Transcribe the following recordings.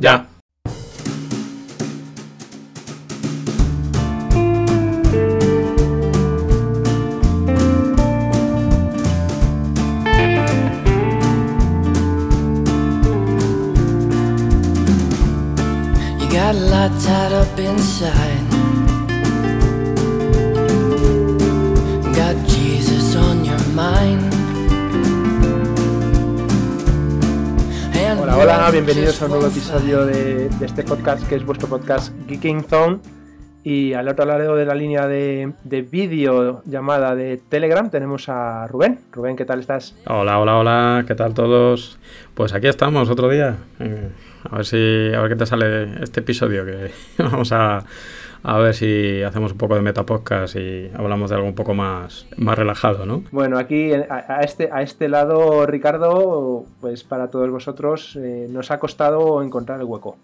Ya. You got a lot tied up inside. Bienvenidos a un nuevo episodio de este podcast que es vuestro podcast Geeking Zone. Y al otro lado de la línea de, de vídeo llamada de Telegram tenemos a Rubén. Rubén, ¿qué tal estás? Hola, hola, hola, ¿qué tal todos? Pues aquí estamos otro día. Eh, a ver si a ver qué te sale este episodio que vamos a, a ver si hacemos un poco de metapodcast y hablamos de algo un poco más más relajado, ¿no? Bueno, aquí a, a este, a este lado, Ricardo, pues para todos vosotros eh, nos ha costado encontrar el hueco.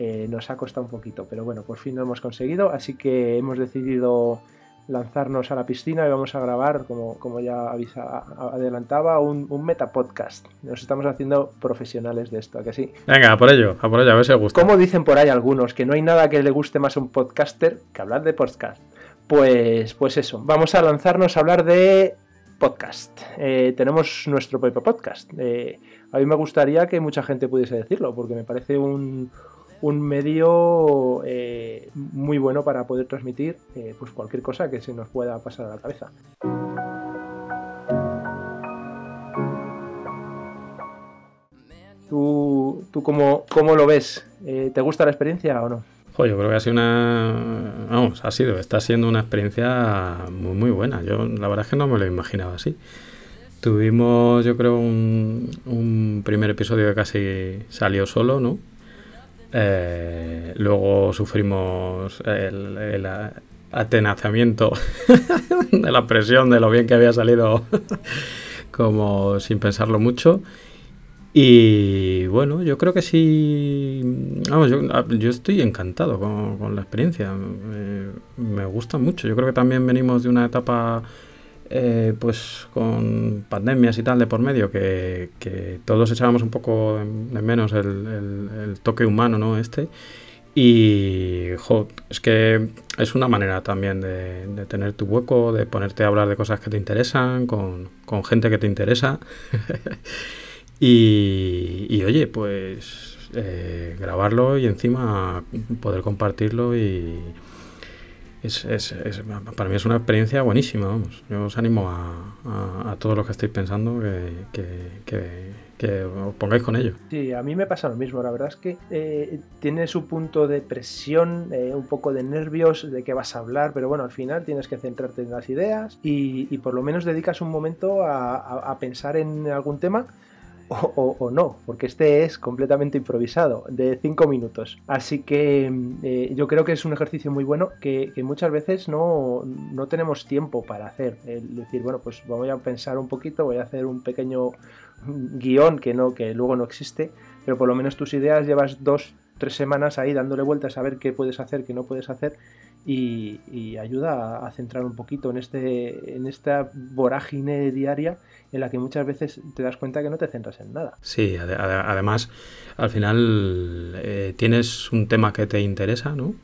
Eh, nos ha costado un poquito, pero bueno, por fin lo hemos conseguido, así que hemos decidido lanzarnos a la piscina y vamos a grabar, como, como ya avisa, adelantaba, un, un metapodcast. Nos estamos haciendo profesionales de esto, ¿a que sí? Venga, a por ello, a por ello, a ver si os gusta. Como dicen por ahí algunos, que no hay nada que le guste más a un podcaster que hablar de podcast. Pues, pues eso, vamos a lanzarnos a hablar de podcast. Eh, tenemos nuestro propio podcast. Eh, a mí me gustaría que mucha gente pudiese decirlo, porque me parece un, un medio eh, muy bueno para poder transmitir eh, pues cualquier cosa que se nos pueda pasar a la cabeza. ¿Tú, tú cómo, cómo lo ves? Eh, ¿Te gusta la experiencia o no? Yo creo que ha sido una. Vamos, ha sido, está siendo una experiencia muy, muy buena. Yo, la verdad es que no me lo imaginaba así. Tuvimos, yo creo, un primer episodio que casi salió solo, ¿no? Eh, luego sufrimos el, el atenazamiento de la presión de lo bien que había salido, como sin pensarlo mucho. Y bueno, yo creo que sí. Vamos, yo, estoy encantado con, la experiencia. Me, me gusta mucho. Yo creo que también venimos de una etapa, eh, pues con pandemias y tal de por medio, que, que todos echábamos un poco de, menos el, el- el toque humano, ¿no? Este. Y jo, es que es una manera también de, de tener tu hueco, de ponerte a hablar de cosas que te interesan, con, con gente que te interesa. Y, y, oye, pues eh, grabarlo y encima poder compartirlo y es, es- es- para mí es una experiencia buenísima, vamos. Yo os animo a, a- todos los que estéis pensando que, que- que- os pongáis con ello. Sí, a mí me pasa lo mismo. La verdad es que eh, tiene su punto de presión, eh, un poco de nervios de qué vas a hablar, pero bueno, al final tienes que centrarte en las ideas y, y por lo menos dedicas un momento a, a- a pensar en algún tema. O, o- no, porque este es completamente improvisado, de 5 minutos. Así que eh, yo creo que es un ejercicio muy bueno que, que muchas veces no, no tenemos tiempo para hacer. El decir, bueno, pues voy a pensar un poquito, voy a hacer un pequeño guion que no que luego no existe pero por lo menos tus ideas llevas dos tres semanas ahí dándole vueltas a ver qué puedes hacer qué no puedes hacer y, y ayuda a, a centrar un poquito en este en esta vorágine diaria en la que muchas veces te das cuenta que no te centras en nada Sí, ade- ade- además, al final eh, tienes un tema que te interesa, ¿no?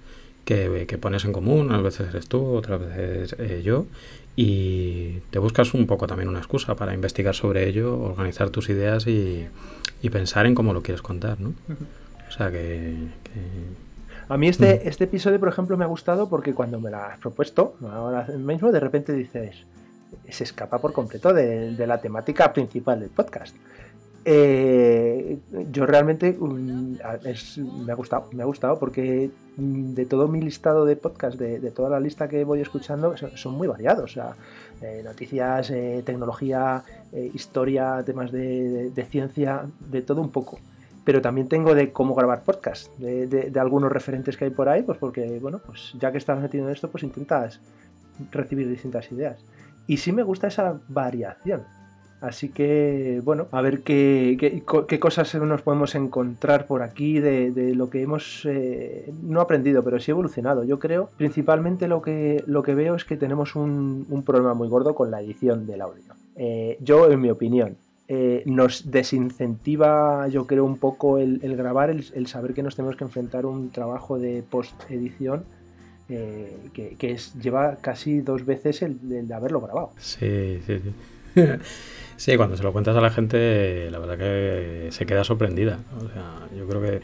Que, que pones en común, a veces eres tú, otras veces eh, yo, y te buscas un poco también una excusa para investigar sobre ello, organizar tus ideas y, y pensar en cómo lo quieres contar, ¿no? O sea que... que- A mí este, este episodio, por ejemplo, me ha gustado porque cuando me lo has propuesto, ahora mismo, de repente dices, se escapa por completo de, de la temática principal del podcast. Eh, yo realmente mm, es- me ha gustado, me ha gustado porque mm, de todo mi listado de podcast, de, de toda la lista que voy escuchando, son, son muy variados. O sea, eh, noticias, eh, tecnología, eh, historia, temas de ciencia, de todo un poco pero también tengo de cómo grabar podcast, de, algunos referentes que hay por ahí, pues porque, bueno, pues ya que estás metido en esto, pues intentas recibir distintas ideas. Y sí me gusta esa variación. Así que, bueno, a ver qué, qué, co- qué cosas nos podemos encontrar por aquí de, lo que hemos, eh, no aprendido, pero sí evolucionado. Yo creo, principalmente lo que, lo que veo es que tenemos un, un problema muy gordo con la edición del audio. Eh, yo, en mi opinión, eh, nos desincentiva, yo creo, un poco el, grabar, el, saber que nos tenemos que enfrentar a un trabajo de post-edición eh, que, lleva casi dos veces el, de haberlo grabado. Sí, sí, sí. sí, cuando se lo cuentas a la gente, la verdad que se queda sorprendida. O sea, yo creo que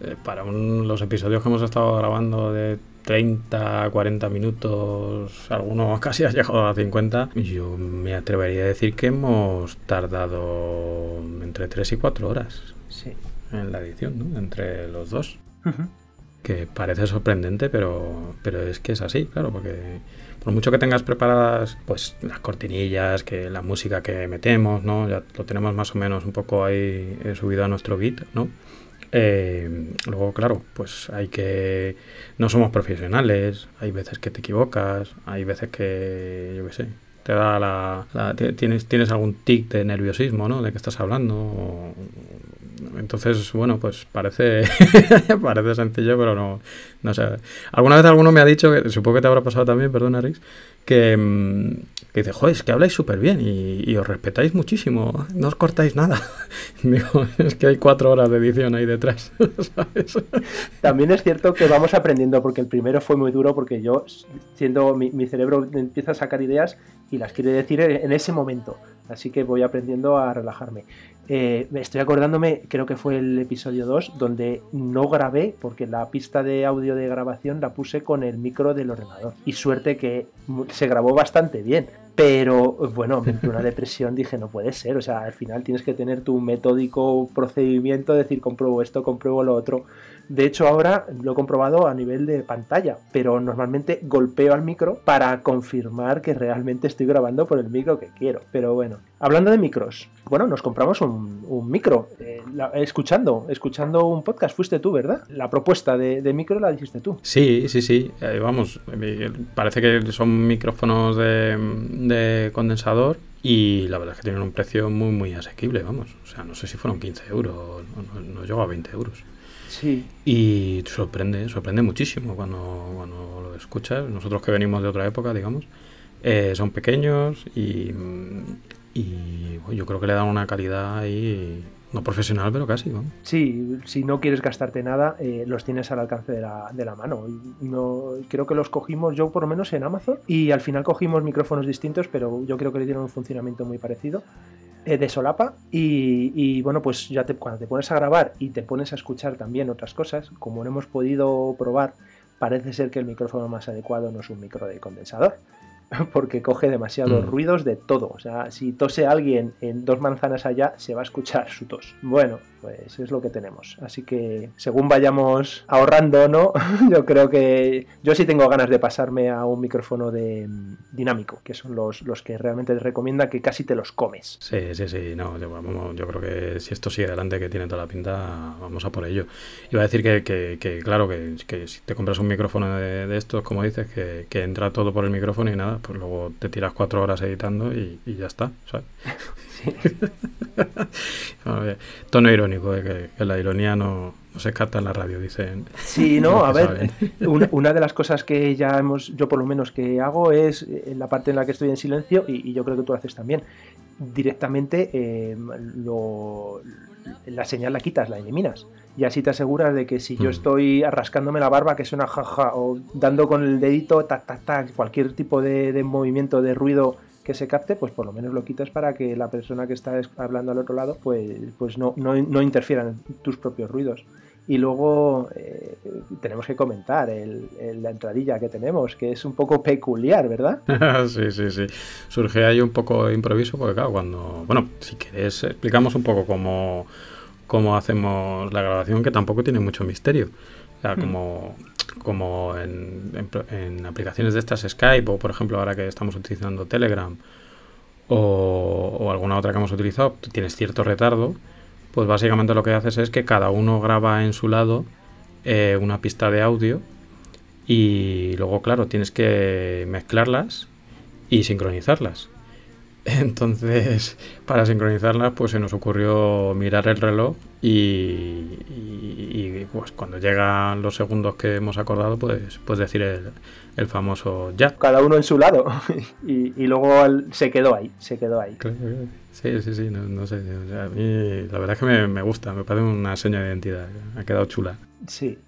eh, para los episodios que hemos estado grabando de 30, 40 minutos, algunos casi ha llegado a 50. Yo me atrevería a decir que hemos tardado entre 3 y 4 horas sí. en la edición, ¿no? Entre los dos. Que parece sorprendente, pero, pero es que es así, claro, porque por mucho que tengas preparadas pues las cortinillas, que la música que metemos, ¿no? Ya lo tenemos más o menos un poco ahí eh, subido a nuestro Git, ¿no? Eh, luego, claro, pues hay que... No somos profesionales, hay veces que te equivocas, hay veces que, yo qué sé, te da la, tienes, tienes algún tic de nerviosismo, ¿no? De que estás hablando. Entonces, bueno, pues parece, parece sencillo, pero no, no sé. Alguna vez alguno me ha dicho, que supongo que te habrá pasado también, perdona, Rix, que, mm, que dice, joder, es que habláis súper bien y, os respetáis muchísimo, no os cortáis nada. Digo, es que hay cuatro horas de edición ahí detrás, También es cierto que vamos aprendiendo, porque el primero fue muy duro, porque yo, siendo mi, mi cerebro empieza a sacar ideas y las quiere decir en ese momento. Así que voy aprendiendo a relajarme. Eh, estoy acordándome, creo que fue el episodio 2, donde no grabé porque la pista de audio de grabación la puse con el micro del ordenador. Y suerte que se grabó bastante bien. Pero bueno, una depresión, dije, no puede ser. O sea, al final tienes que tener tu metódico procedimiento, decir, compruebo esto, compruebo lo otro. De hecho, ahora lo he comprobado a nivel de pantalla, pero normalmente golpeo al micro para confirmar que realmente estoy grabando por el micro que quiero. Pero bueno, hablando de micros, bueno, nos compramos un, micro. Eh, escuchando, escuchando un podcast, fuiste tú, ¿verdad? La propuesta de, micro la dijiste tú. Sí, sí, sí. Eh, vamos, parece que son micrófonos de, condensador y la verdad es que tienen un precio muy, muy asequible, vamos. O sea, no sé si fueron 15 euros, no, no, llegó a 20 euros. Sí. Y sorprende, sorprende muchísimo cuando, cuando lo escuchas. Nosotros que venimos de otra época, digamos, eh, son pequeños y, y yo creo que le dan una calidad ahí no profesional, pero casi. ¿no? Sí, si no quieres gastarte nada, eh, los tienes al alcance de la, de la mano. No, creo que los cogimos yo por lo menos en Amazon y al final cogimos micrófonos distintos, pero yo creo que le dieron un funcionamiento muy parecido. Eh, de solapa y, bueno, pues ya te, cuando te pones a grabar y te pones a escuchar también otras cosas, como no hemos podido probar, parece ser que el micrófono más adecuado no es un micro de condensador, porque coge demasiados mm. ruidos de todo. O sea, si tose alguien en dos manzanas allá, se va a escuchar su tos. Bueno, pues es lo que tenemos. Así que según vayamos ahorrando, ¿no? yo creo que yo sí tengo ganas de pasarme a un micrófono de mm, dinámico, que son los, los que realmente te recomienda que casi te los comes. Sí, sí, sí. No, yo, creo que si esto sigue adelante, que tiene toda la pinta, vamos a por ello. Iba a decir que, que, claro, que, si te compras un micrófono de, estos, como dices, que, entra todo por el micrófono y nada, pues luego te tiras cuatro horas editando y, ya está, ¿sabes? tono irónico, eh, que, la ironía no, se capta en la radio, dicen. Sí, no, a ver, una, de las cosas que ya hemos, yo por lo menos que hago es en eh, la parte en la que estoy en silencio, y, yo creo que tú lo haces también, directamente eh, la señal la quitas, la eliminas. Y así te aseguras de que si yo mm. estoy rascándome la barba, que suena jaja, o dando con el dedito, tac, tac, tac, cualquier tipo de movimiento, de ruido que se capte, pues por lo menos lo quitas para que la persona que está hablando al otro lado, pues, pues no, no, no interfiera en tus propios ruidos. Y luego eh, tenemos que comentar el, la entradilla que tenemos, que es un poco peculiar, ¿verdad? sí, sí, sí. Surge ahí un poco de improviso, porque claro, cuando... Bueno, si quieres, explicamos un poco cómo, cómo hacemos la grabación, que tampoco tiene mucho misterio. O sea, mm. Como como en, aplicaciones de estas Skype o por ejemplo ahora que estamos utilizando Telegram o, alguna otra que hemos utilizado, tienes cierto retardo, pues básicamente lo que haces es que cada uno graba en su lado eh, una pista de audio y luego claro tienes que mezclarlas y sincronizarlas. Entonces, para sincronizarlas, pues se nos ocurrió mirar el reloj y, y, pues cuando llegan los segundos que hemos acordado, pues, pues decir el, el famoso ya. Cada uno en su lado. y, y, luego se quedó ahí, se quedó ahí. Sí, sí, sí, no, no sé. a mí la verdad es que me, me gusta, me parece una seña de identidad. Ha quedado chula. Sí.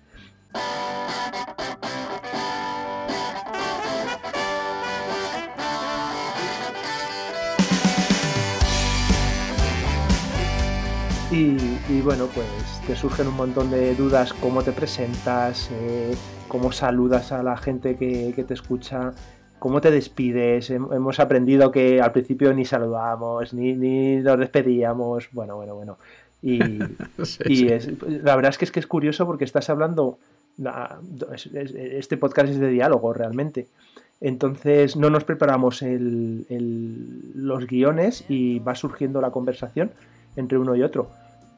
Y, bueno, pues te surgen un montón de dudas, cómo te presentas, eh, cómo saludas a la gente que, te escucha, cómo te despides. Hemos aprendido que al principio ni saludábamos, ni, ni nos despedíamos. Bueno, bueno, bueno. Y, la verdad es que, es que es curioso porque estás hablando, este podcast es de diálogo realmente. Entonces no nos preparamos los guiones y va surgiendo la conversación entre uno y otro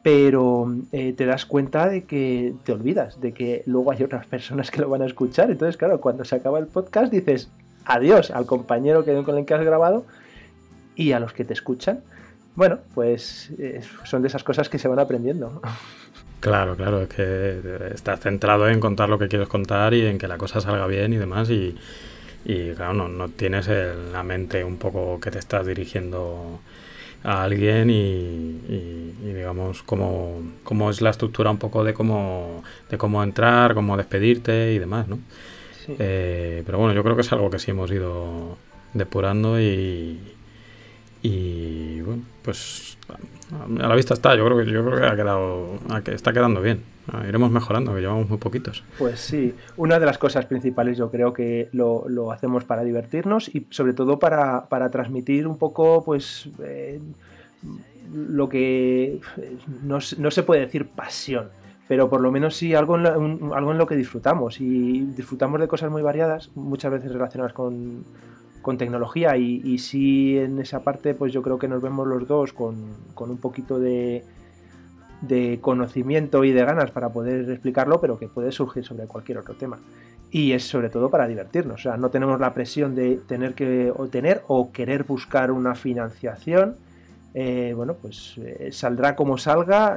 pero eh, te das cuenta de que te olvidas, de que luego hay otras personas que lo van a escuchar. Entonces, claro, cuando se acaba el podcast dices adiós al compañero con el que has grabado y a los que te escuchan. Bueno, pues eh, son de esas cosas que se van aprendiendo. Claro, claro, es que estás centrado en contar lo que quieres contar y en que la cosa salga bien y demás y, claro, no, no tienes la mente un poco que te estás dirigiendo a alguien y, digamos cómo, cómo, es la estructura un poco de cómo, de cómo entrar, cómo despedirte y demás, ¿no? Eh, pero bueno, yo creo que es algo que sí hemos ido depurando y, y bueno, pues a la vista está, yo creo que yo creo que ha quedado, está quedando bien. Iremos mejorando, que llevamos muy poquitos. Pues sí, una de las cosas principales yo creo que lo, lo hacemos para divertirnos y sobre todo para, para transmitir un poco, pues, eh, lo que no, no, se puede decir pasión, pero por lo menos sí algo en, lo, algo en lo que disfrutamos y disfrutamos de cosas muy variadas, muchas veces relacionadas con, con tecnología y, y sí en esa parte pues yo creo que nos vemos los dos con, un poquito de de conocimiento y de ganas para poder explicarlo, pero que puede surgir sobre cualquier otro tema. Y es sobre todo para divertirnos, o sea, no tenemos la presión de tener que obtener o querer buscar una financiación. Eh, bueno, pues eh, saldrá como salga,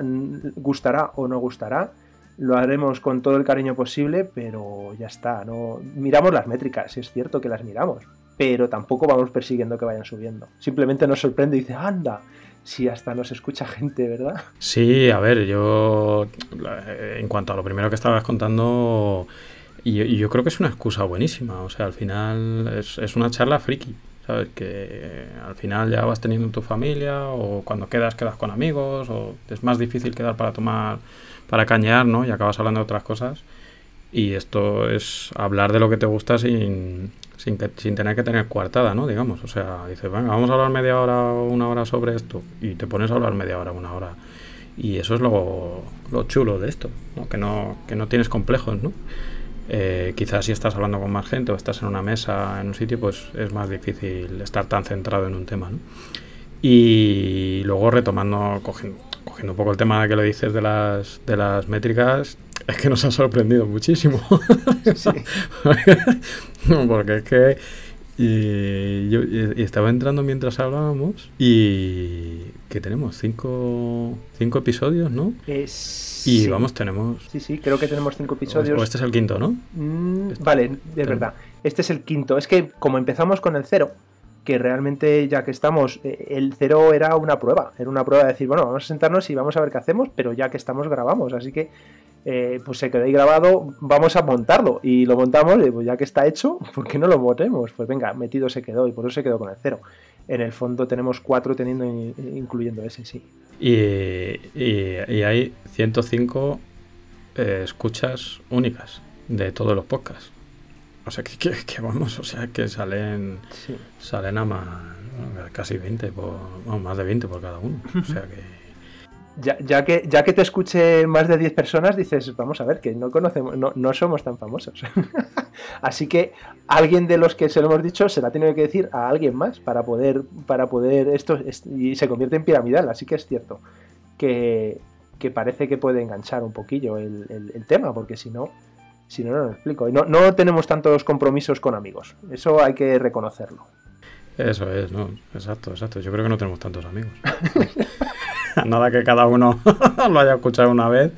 gustará o no gustará, lo haremos con todo el cariño posible, pero ya está, no miramos las métricas, es cierto que las miramos, pero tampoco vamos persiguiendo que vayan subiendo. Simplemente nos sorprende y dice, anda, si hasta nos escucha gente, ¿verdad? Sí, a ver, yo en cuanto a lo primero que estabas contando, y, yo creo que es una excusa buenísima, o sea, al final es, una charla friki, ¿sabes? Que al final ya vas teniendo tu familia o cuando quedas, quedas con amigos o es más difícil quedar para tomar, para cañar, ¿no? Y acabas hablando de otras cosas. Y esto es hablar de lo que te gusta sin, sin, sin, tener que tener coartada, ¿no? Digamos, o sea, dices, venga, vamos a hablar media hora o una hora sobre esto y te pones a hablar media hora, una hora. Y eso es lo, lo chulo de esto, ¿no? Que, no, que no tienes complejos, ¿no? Eh, quizás si estás hablando con más gente o estás en una mesa en un sitio, pues es más difícil estar tan centrado en un tema, ¿no? Y luego retomando, cogiendo, cogiendo un poco el tema que lo dices de las, de las métricas, es que nos ha sorprendido muchísimo. Sí. Porque es que y yo estaba entrando mientras hablábamos y que tenemos cinco, cinco episodios, ¿no? Eh, y vamos, tenemos... Sí, sí, creo que tenemos cinco episodios. O este es el quinto, ¿no? Mm, vale, es verdad. Este es el quinto. Es que como empezamos con el cero, que realmente ya que estamos, eh, el cero era una prueba, era una prueba de decir, bueno, vamos a sentarnos y vamos a ver qué hacemos, pero ya que estamos grabamos, así que eh, pues se quedó ahí grabado, vamos a montarlo. Y lo montamos, y pues ya que está hecho, ¿por qué no lo montemos? Pues venga, metido se quedó y por eso se quedó con el cero. En el fondo tenemos cuatro teniendo, incluyendo ese, sí. Y, y, hay 105 eh, escuchas únicas de todos los podcasts. O sea, que, vamos, o sea, que salen, salen a más, casi 20, por, más de 20 por cada uno. O sea que ya, que, ya que te escuche más de 10 personas, dices, vamos a ver, que no conocemos, no, no somos tan famosos. Así que alguien de los que se lo hemos dicho se la tiene que decir a alguien más para poder, para poder esto, y se convierte en piramidal, así que es cierto que, parece que puede enganchar un poquillo el, tema, porque si no, si no, no lo explico. No, no tenemos tantos compromisos con amigos, eso hay que reconocerlo. Eso es, ¿no? Exacto, exacto. Yo creo que no tenemos tantos amigos. Nada que cada uno lo haya escuchado una vez.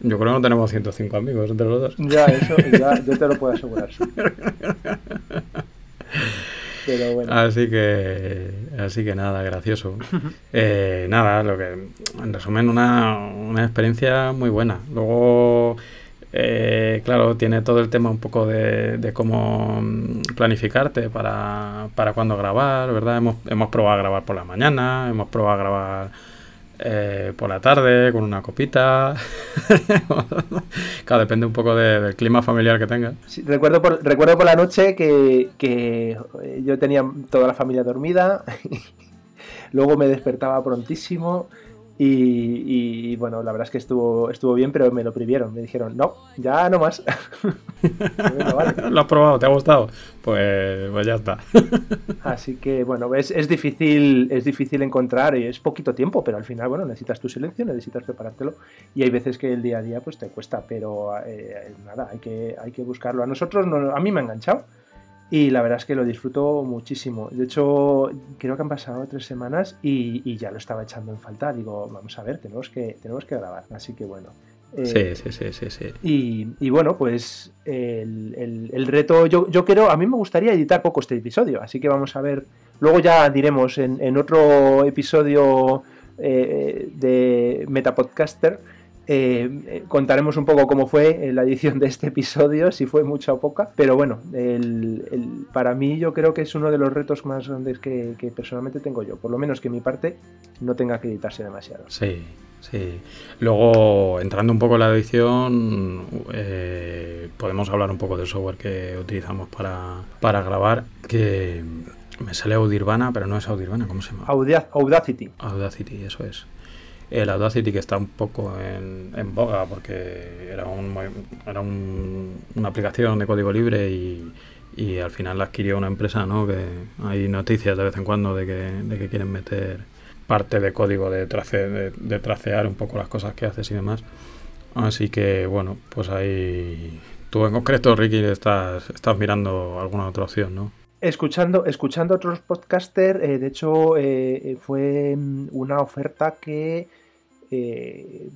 Yo creo que no tenemos 105 amigos entre los dos. Ya, eso, ya, yo te lo puedo asegurar. sí. Pero bueno. Así que, así que nada, gracioso. Eh, nada, lo que, en resumen, una, una experiencia muy buena. Luego, eh, claro, tiene todo el tema un poco de, de cómo mm, planificarte para, para cuándo grabar, ¿verdad? Hemos, hemos probado a grabar por la mañana, hemos probado a grabar eh, por la tarde con una copita. claro, depende un poco de- del clima familiar que tengas. Sí, recuerdo, por, recuerdo por la noche que, que eh, yo tenía toda la familia dormida, luego me despertaba prontísimo y, y, bueno, la verdad es que estuvo, estuvo bien, pero me lo prohibieron, me dijeron, no, ya no más. Vale. ¿Lo has probado? ¿Te ha gustado? Pues, pues ya está. Así que bueno, es, es difícil, es difícil encontrar, y es poquito tiempo, pero al final, bueno, necesitas tu silencio, necesitas preparártelo, y hay veces que el día a día pues te cuesta, pero eh, nada, hay que, hay que buscarlo. A nosotros, no- a mí me ha enganchado, y la verdad es que lo disfruto muchísimo. De hecho, creo que han pasado tres semanas y, y ya lo estaba echando en falta. Digo, vamos a ver, tenemos que, tenemos que grabar. Así que bueno. eh, Sí, sí, sí, sí, sí. y, y bueno, pues el, el- el reto, yo, yo quiero, a mí me gustaría editar poco este episodio, así que vamos a ver, luego ya diremos en, en otro episodio eh, de Metapodcaster, eh, eh, contaremos un poco cómo fue la edición de este episodio, si fue mucha o poca, pero bueno, el- el- para mí yo creo que es uno de los retos más grandes que, que personalmente tengo yo, por lo menos que mi parte no tenga que editarse demasiado. Sí, sí. Luego, entrando un poco en la edición, eh, podemos hablar un poco del software que utilizamos para, para grabar, que me sale Audirvana, pero no es Audirvana, ¿cómo se llama? Auda- Audacity. Audacity, eso es. El Audacity que está un poco en, en boga porque era, un, era un- una aplicación de código libre y, y al final la adquirió una empresa, ¿no? Que hay noticias de vez en cuando de que, de que quieren meter parte de código de, trace, de, de tracear un poco las cosas que haces y demás. Así que bueno, pues ahí tú en concreto, Ricky, estás, estás mirando alguna otra opción, ¿no? Escuchando, escuchando otros podcasters, eh, de hecho eh, fue mm, una oferta que, eh,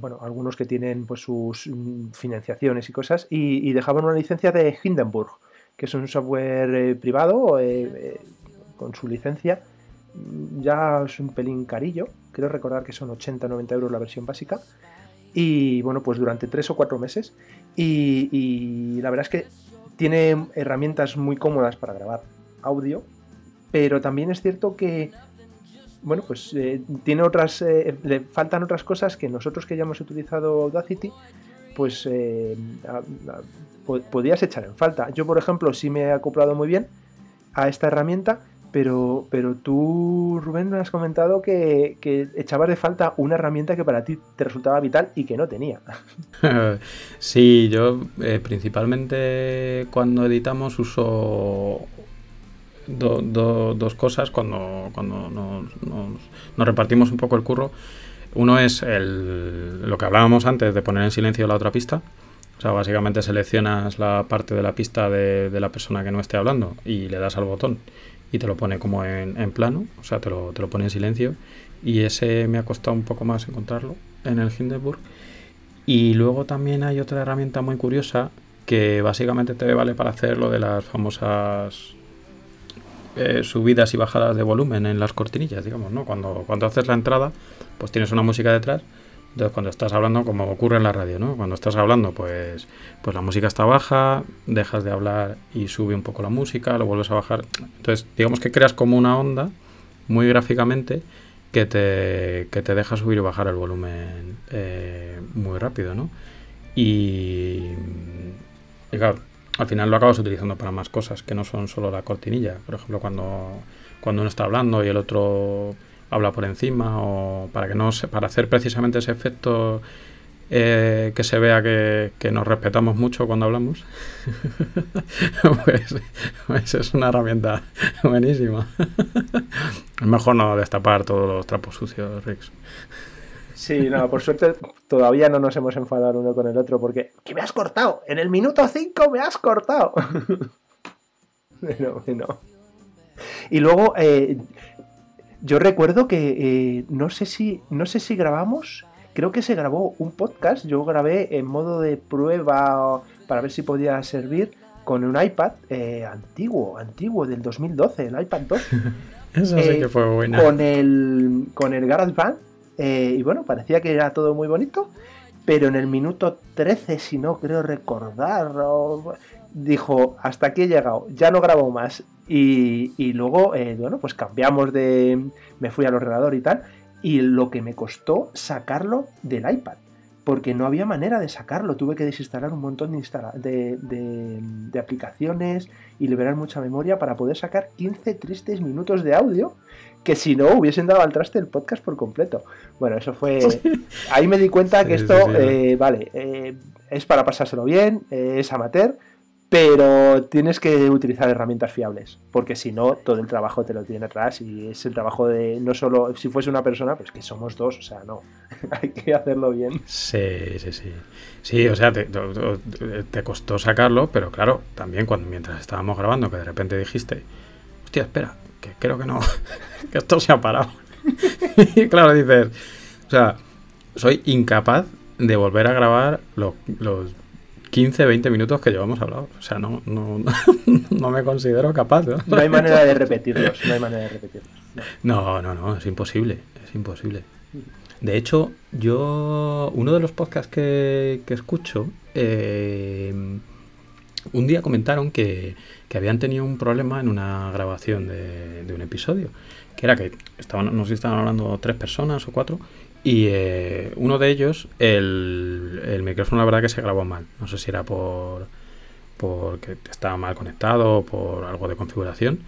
bueno, algunos que tienen pues sus mm, financiaciones y cosas, y, dejaban una licencia de Hindenburg, que es un software eh, privado eh, eh, con su licencia, mm, ya es un pelín carillo, creo recordar que son 80 90 euros la versión básica, y bueno, pues durante tres o cuatro meses, y, y la verdad es que tiene herramientas muy cómodas para grabar audio, pero también es cierto que, bueno, pues eh, tiene otras, eh, le faltan otras cosas que nosotros que ya hemos utilizado Audacity, pues eh, podías echar en falta. Yo, por ejemplo, sí me he acoplado muy bien a esta herramienta, pero, pero tú, Rubén, me has comentado que, que echabas de falta una herramienta que para ti te resultaba vital y que no tenía. sí, yo eh, principalmente cuando editamos uso do- do- dos cosas cuando, cuando nos repartimos un poco el curro. Uno es el, lo que hablábamos antes de poner en silencio la otra pista. O sea, básicamente seleccionas la parte de la pista de, de la persona que no esté hablando y le das al botón y te lo pone como en, en plano, o sea, te lo, te lo pone en silencio. Y ese me ha costado un poco más encontrarlo en el Hindenburg. Y luego también hay otra herramienta muy curiosa que básicamente te vale para hacer lo de las famosas eh, subidas y bajadas de volumen en las cortinillas, digamos, ¿no? Cuando, cuando haces la entrada, pues tienes una música detrás. Entonces, cuando estás hablando, como ocurre en la radio, ¿no? Cuando estás hablando, pues, pues la música está baja, dejas de hablar y sube un poco la música, lo vuelves a bajar. Entonces, digamos que creas como una onda muy gráficamente que te, que te deja subir y bajar el volumen eh, muy rápido, ¿no? Y, y claro, al final lo acabas utilizando para más cosas que no son solo la cortinilla. Por ejemplo, cuando, cuando uno está hablando y el otro habla por encima o para que no se, para hacer precisamente ese efecto eh, que se vea que, que, nos respetamos mucho cuando hablamos, pues, pues, es una herramienta buenísima. es mejor no destapar todos los trapos sucios, Rix. Sí, no, por suerte todavía no nos hemos enfadado uno con el otro porque ¡que me has cortado! En el minuto 5 me has cortado. Pero bueno. y luego, eh, yo recuerdo que eh, no sé si no sé si grabamos, creo que se grabó un podcast, yo grabé en modo de prueba para ver si podía servir con un iPad eh, antiguo, antiguo del 2012, el iPad 2. Eso sí que fue buena. Con el con el GarageBand eh, y bueno, parecía que era todo muy bonito, pero en el minuto 13, si no creo recordar, dijo, hasta aquí he llegado, ya no grabo más. Y, y luego, eh, bueno, pues cambiamos de... Me fui al ordenador y tal, y lo que me costó sacarlo del iPad. Porque no había manera de sacarlo, tuve que desinstalar un montón de aplicaciones y liberar mucha memoria para poder sacar 15 tristes minutos de audio que si no hubiesen dado al traste el podcast por completo. Bueno, eso fue... Ahí me di cuenta que Sí, esto, sí, sí. eh, vale, eh, es para pasárselo bien, eh, es amateur, pero tienes que utilizar herramientas fiables, porque si no, todo el trabajo te lo tiene atrás y es el trabajo de no solo si fuese una persona, pues que somos dos, o sea, no, hay que hacerlo bien. Sí, sí, sí. Sí, o sea, te, te- te costó sacarlo, pero claro, también cuando mientras estábamos grabando, que de repente dijiste, hostia, espera, que creo que no, que esto se ha parado. y claro, dices, o sea, soy incapaz de volver a grabar los, los 15, 20 minutos que llevamos hablado. O sea, no, no, no me considero capaz. ¿no? No hay manera de repetirlos, no hay manera de repetirlos. no. No, no, no, es imposible, es imposible. De hecho, yo, uno de los podcasts que, que escucho, eh, un día comentaron que, que habían tenido un problema en una grabación de, un episodio, que era que estaban, no sé si estaban hablando tres personas o cuatro, y eh, uno de ellos, el, el micrófono la verdad que se grabó mal, no sé si era por porque estaba mal conectado o por algo de configuración.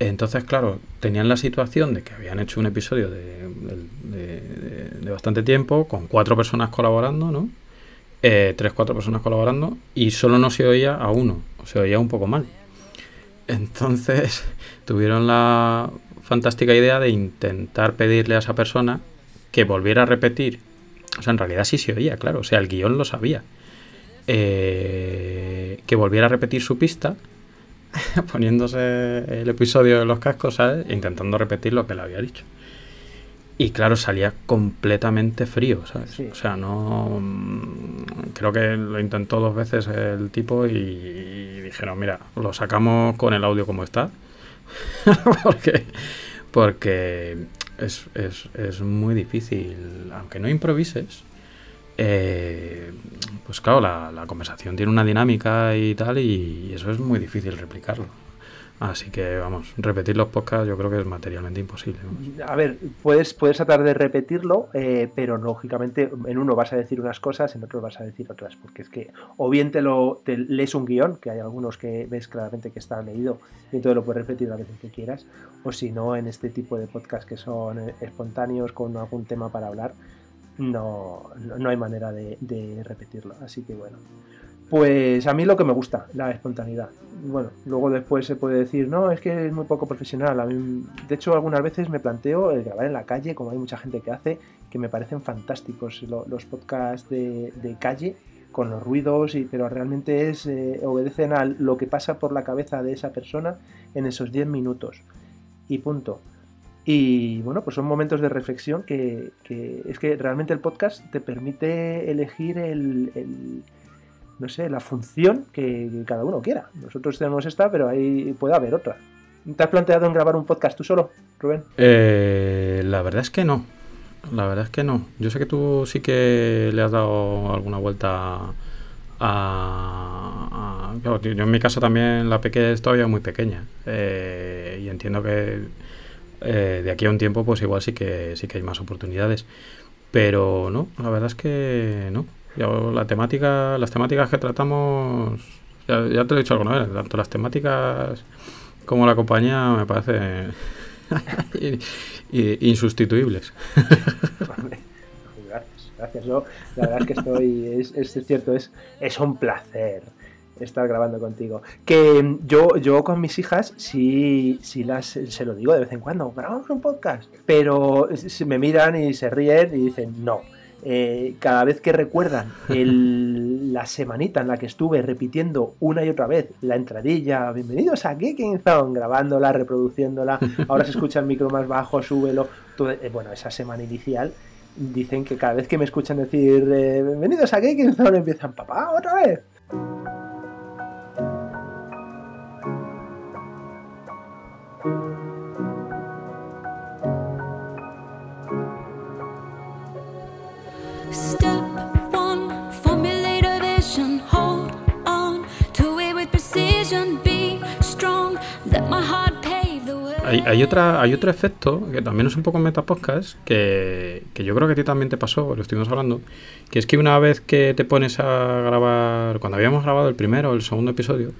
Entonces, claro, tenían la situación de que habían hecho un episodio de, de- de- bastante tiempo, con cuatro personas colaborando, ¿no? Eh, tres, cuatro personas colaborando, y solo no se oía a uno, se oía un poco mal. Entonces, tuvieron la fantástica idea de intentar pedirle a esa persona que volviera a repetir. O sea, en realidad sí se oía, claro, o sea, el guion lo sabía. Eh, que volviera a repetir su pista poniéndose el episodio de los cascos, ¿sabes? Intentando repetir lo que le había dicho. Y claro, salía completamente frío, ¿sabes? Sí. O sea, no. mm, Creo que lo intentó dos veces el tipo y dijeron: Mira, lo sacamos con el audio como está. porque porque es, es, es muy difícil, aunque no improvises. eh, pues claro, la, la conversación tiene una dinámica y tal, y eso es muy difícil replicarlo. Así que vamos, repetir los podcasts yo creo que es materialmente imposible. A ver, puedes, puedes tratar de repetirlo, eh, pero lógicamente en uno vas a decir unas cosas, en otro vas a decir otras, porque es que o bien te lo te lees un guion, que hay algunos que ves claramente que está leído y entonces lo puedes repetir las veces que quieras, o si no, en este tipo de podcasts que son eh, espontáneos con algún tema para hablar, no, no, hay manera de repetirlo. Así que bueno. Pues a mí lo que me gusta, la espontaneidad. Bueno, luego después se puede decir, no, es que es muy poco profesional. A mí, de hecho, algunas veces me planteo el grabar en la calle, como hay mucha gente que hace, que me parecen fantásticos lo- los podcasts de, calle con los ruidos, y, pero realmente es eh, obedecen a lo que pasa por la cabeza de esa persona en esos 10 minutos. Y punto. Y bueno, pues son momentos de reflexión que, es que realmente el podcast te permite elegir el, el- no sé, la función que, cada uno quiera. Nosotros tenemos esta, pero ahí puede haber otra. ¿Te has planteado en grabar un podcast tú solo, Rubén? Eh, la verdad es que no. La verdad es que no. Yo sé que tú sí que le has dado alguna vuelta a... yo en mi caso también la pequeña es todavía muy pequeña. Eh, y entiendo que eh, de aquí a un tiempo pues igual sí que sí que hay más oportunidades. Pero no, la verdad es que no. Yo, la temática, las temáticas que tratamos, ya, ya te lo he dicho alguna vez, tanto las temáticas como la compañía me parece insustituibles. Gracias, gracias. Yo, la verdad es que estoy, es, es cierto, es, es un placer estar grabando contigo. Que yo, yo con mis hijas sí, sí las, se lo digo de vez en cuando, grabamos un podcast, pero me miran y se ríen y dicen no. Eh, cada vez que recuerdan el- la semanita en la que estuve repitiendo una y otra vez la entradilla, bienvenidos a Geeking Zone, grabándola, reproduciéndola, ahora se escucha el micro más bajo, súbelo, todo, eh, bueno, esa semana inicial dicen que cada vez que me escuchan decir eh, bienvenidos a Geeking Zone empiezan, papá, otra vez. Hay, hay otra, hay otro efecto que también es un poco metapodcast que, que yo creo que a ti también te pasó, lo estuvimos hablando, que es que una vez que te pones a grabar, cuando habíamos grabado el primero o el segundo episodio,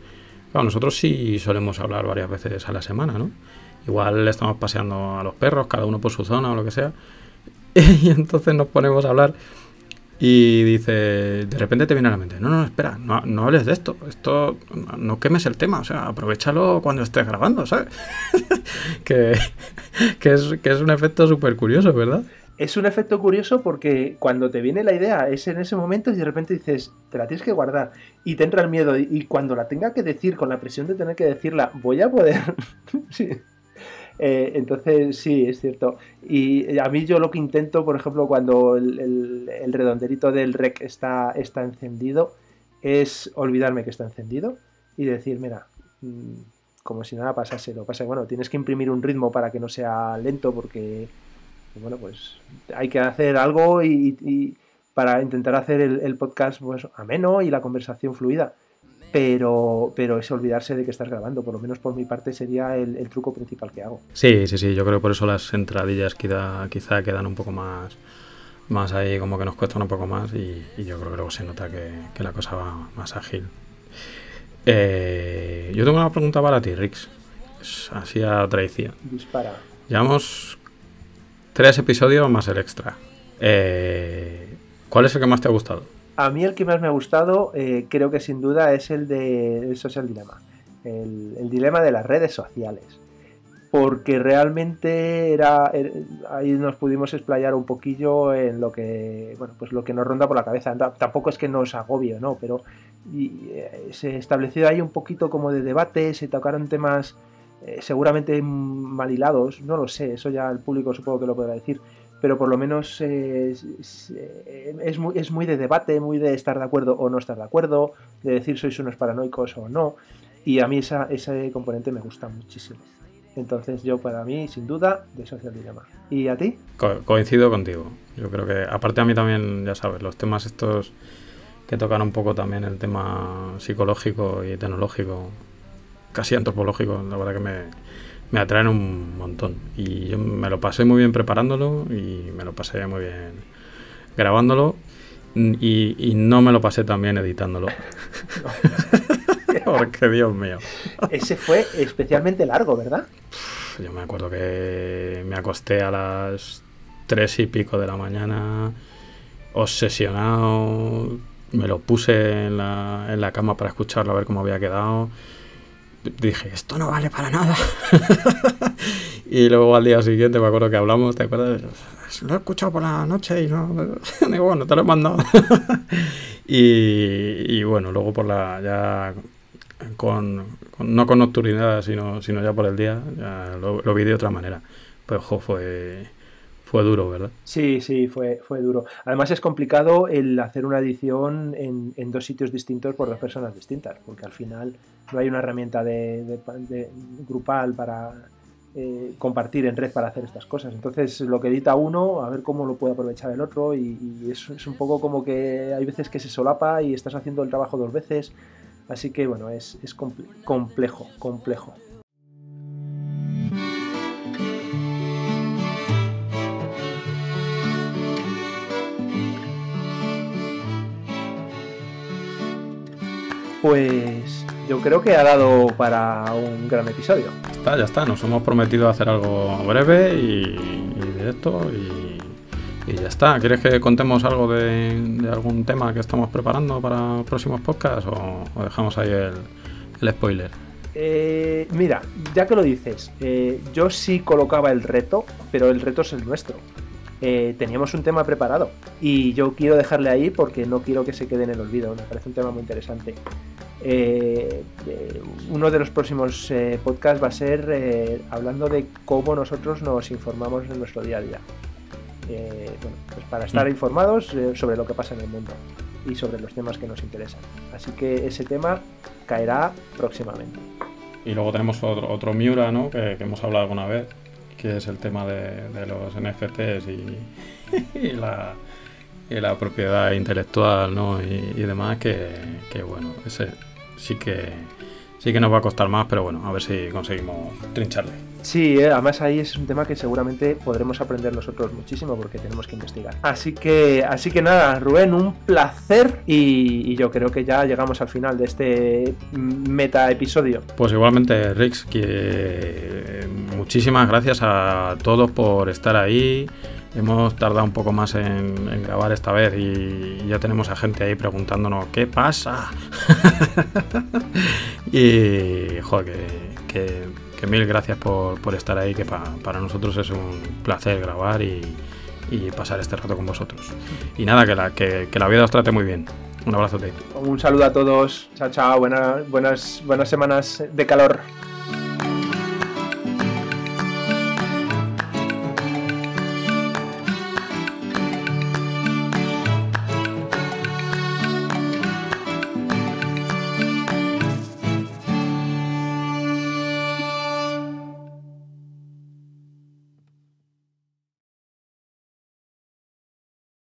claro, nosotros sí solemos hablar varias veces a la semana, ¿no? Igual estamos paseando a los perros, cada uno por su zona o lo que sea, y entonces nos ponemos a hablar y dice, de repente te viene a la mente, no, no, espera, no, no hables de esto, esto, no, quemes el tema, o sea, aprovechalo cuando estés grabando, ¿sabes? que, que, es, que es un efecto súper curioso, ¿verdad? Es un efecto curioso porque cuando te viene la idea es en ese momento y de repente dices, te la tienes que guardar y te entra el miedo y cuando la tenga que decir con la presión de tener que decirla, voy a poder... sí. Eh, entonces, sí, es cierto. Y a mí yo lo que intento, por ejemplo, cuando el, el- redonderito del rec está, está encendido, es olvidarme que está encendido y decir, mira, mm, como si nada pasase. Lo pasa bueno, tienes que imprimir un ritmo para que no sea lento porque, bueno, pues hay que hacer algo y, para intentar hacer el, el podcast pues, ameno y la conversación fluida pero, pero es olvidarse de que estás grabando. Por lo menos por mi parte sería el, el truco principal que hago. Sí, sí, sí, yo creo que por eso las entradillas quizá, quizá quedan un poco más, más ahí, como que nos cuestan un poco más y, y yo creo que luego se nota que, que la cosa va más ágil. Eh, yo tengo una pregunta para ti, Rix. Así a traición. Dispara. Llevamos tres episodios más el extra. Eh, ¿Cuál es el que más te ha gustado? A mí el que más me ha gustado, eh, creo que sin duda es el de el Social Dilemma. El, el dilema de las redes sociales. Porque realmente era, er- ahí nos pudimos explayar un poquillo en lo que bueno pues lo que nos ronda por la cabeza. Ta- Tampoco es que nos agobie, ¿no? Pero eh, se estableció ahí un poquito como de debate, se tocaron temas eh, seguramente mal hilados, no lo sé, eso ya el público supongo que lo podrá decir, pero por lo menos eh, es, muy, es muy de debate, muy de estar de acuerdo o no estar de acuerdo, de decir sois unos paranoicos o no, y a mí esa, ese componente me gusta muchísimo. Entonces yo para mí, sin duda, de Social Dilemma. ¿Y a ti? Co- coincido contigo. Yo creo que, aparte a mí también, ya sabes, los temas estos que tocan un poco también el tema psicológico y tecnológico, casi antropológico, la verdad que me, me atraen un montón. Y yo me lo pasé muy bien preparándolo y me lo pasé muy bien grabándolo y, y no me lo pasé tan bien editándolo. Porque Dios mío. Ese fue especialmente largo, ¿verdad? Yo me acuerdo que me acosté a las tres y pico de la mañana, obsesionado. Me lo puse en la, en la cama para escucharlo, a ver cómo había quedado. Dije, esto no vale para nada. y luego al día siguiente me acuerdo que hablamos, ¿te acuerdas? Lo he escuchado por la noche y no. Digo, bueno, te lo he mandado. y, y bueno, luego por la. Ya con, no con nocturnidad, sino, sino ya por el día, ya lo, lo vi de otra manera. Pero ojo, fue, fue duro, ¿verdad? Sí, sí, fue, fue duro. Además es complicado el hacer una edición en, en dos sitios distintos por dos personas distintas, porque al final no hay una herramienta de, de- grupal para eh, compartir en red para hacer estas cosas. Entonces lo que edita uno, a ver cómo lo puede aprovechar el otro, y, es un poco como que hay veces que se solapa y estás haciendo el trabajo dos veces. Así que bueno, es, es comple- complejo, complejo. Pues yo creo que ha dado para un gran episodio. Está, ya está, nos hemos prometido hacer algo breve y, y directo y, y ya está. ¿Quieres que contemos algo de, de algún tema que estamos preparando para próximos podcasts o, o dejamos ahí el, el spoiler? Eh, mira, ya que lo dices, eh, yo sí colocaba el reto, pero el reto es el nuestro. Eh, teníamos un tema preparado y yo quiero dejarle ahí porque no quiero que se quede en el olvido, me parece un tema muy interesante. Eh, eh, uno de los próximos podcasts va a ser hablando de cómo nosotros nos informamos en nuestro día a día. Bueno, pues para estar Mm. informados eh, sobre lo que pasa en el mundo y sobre los temas que nos interesan. Así que ese tema caerá próximamente. Y luego tenemos otro, otro Miura, ¿no? Que, que hemos hablado alguna vez, es el tema de, los NFTs y, la, propiedad intelectual, ¿no? Y, y demás, que, que, bueno, ese sí que sí que nos va a costar más, pero bueno, a ver si conseguimos trincharle. Sí, eh, además ahí es un tema que seguramente podremos aprender nosotros muchísimo porque tenemos que investigar. Así que, así que nada, Rubén, un placer y, y yo creo que ya llegamos al final de este meta episodio. Pues igualmente, Rix, que muchísimas gracias a todos por estar ahí. Hemos tardado un poco más en, grabar esta vez y ya tenemos a gente ahí preguntándonos qué pasa. y joder, que, mil gracias por, por estar ahí, que pa- para nosotros es un placer grabar y, pasar este rato con vosotros. Y nada, que la, vida os trate muy bien. Un abrazo, Un saludo a todos. Chao, chao. Buena- buenas, buenas semanas de calor.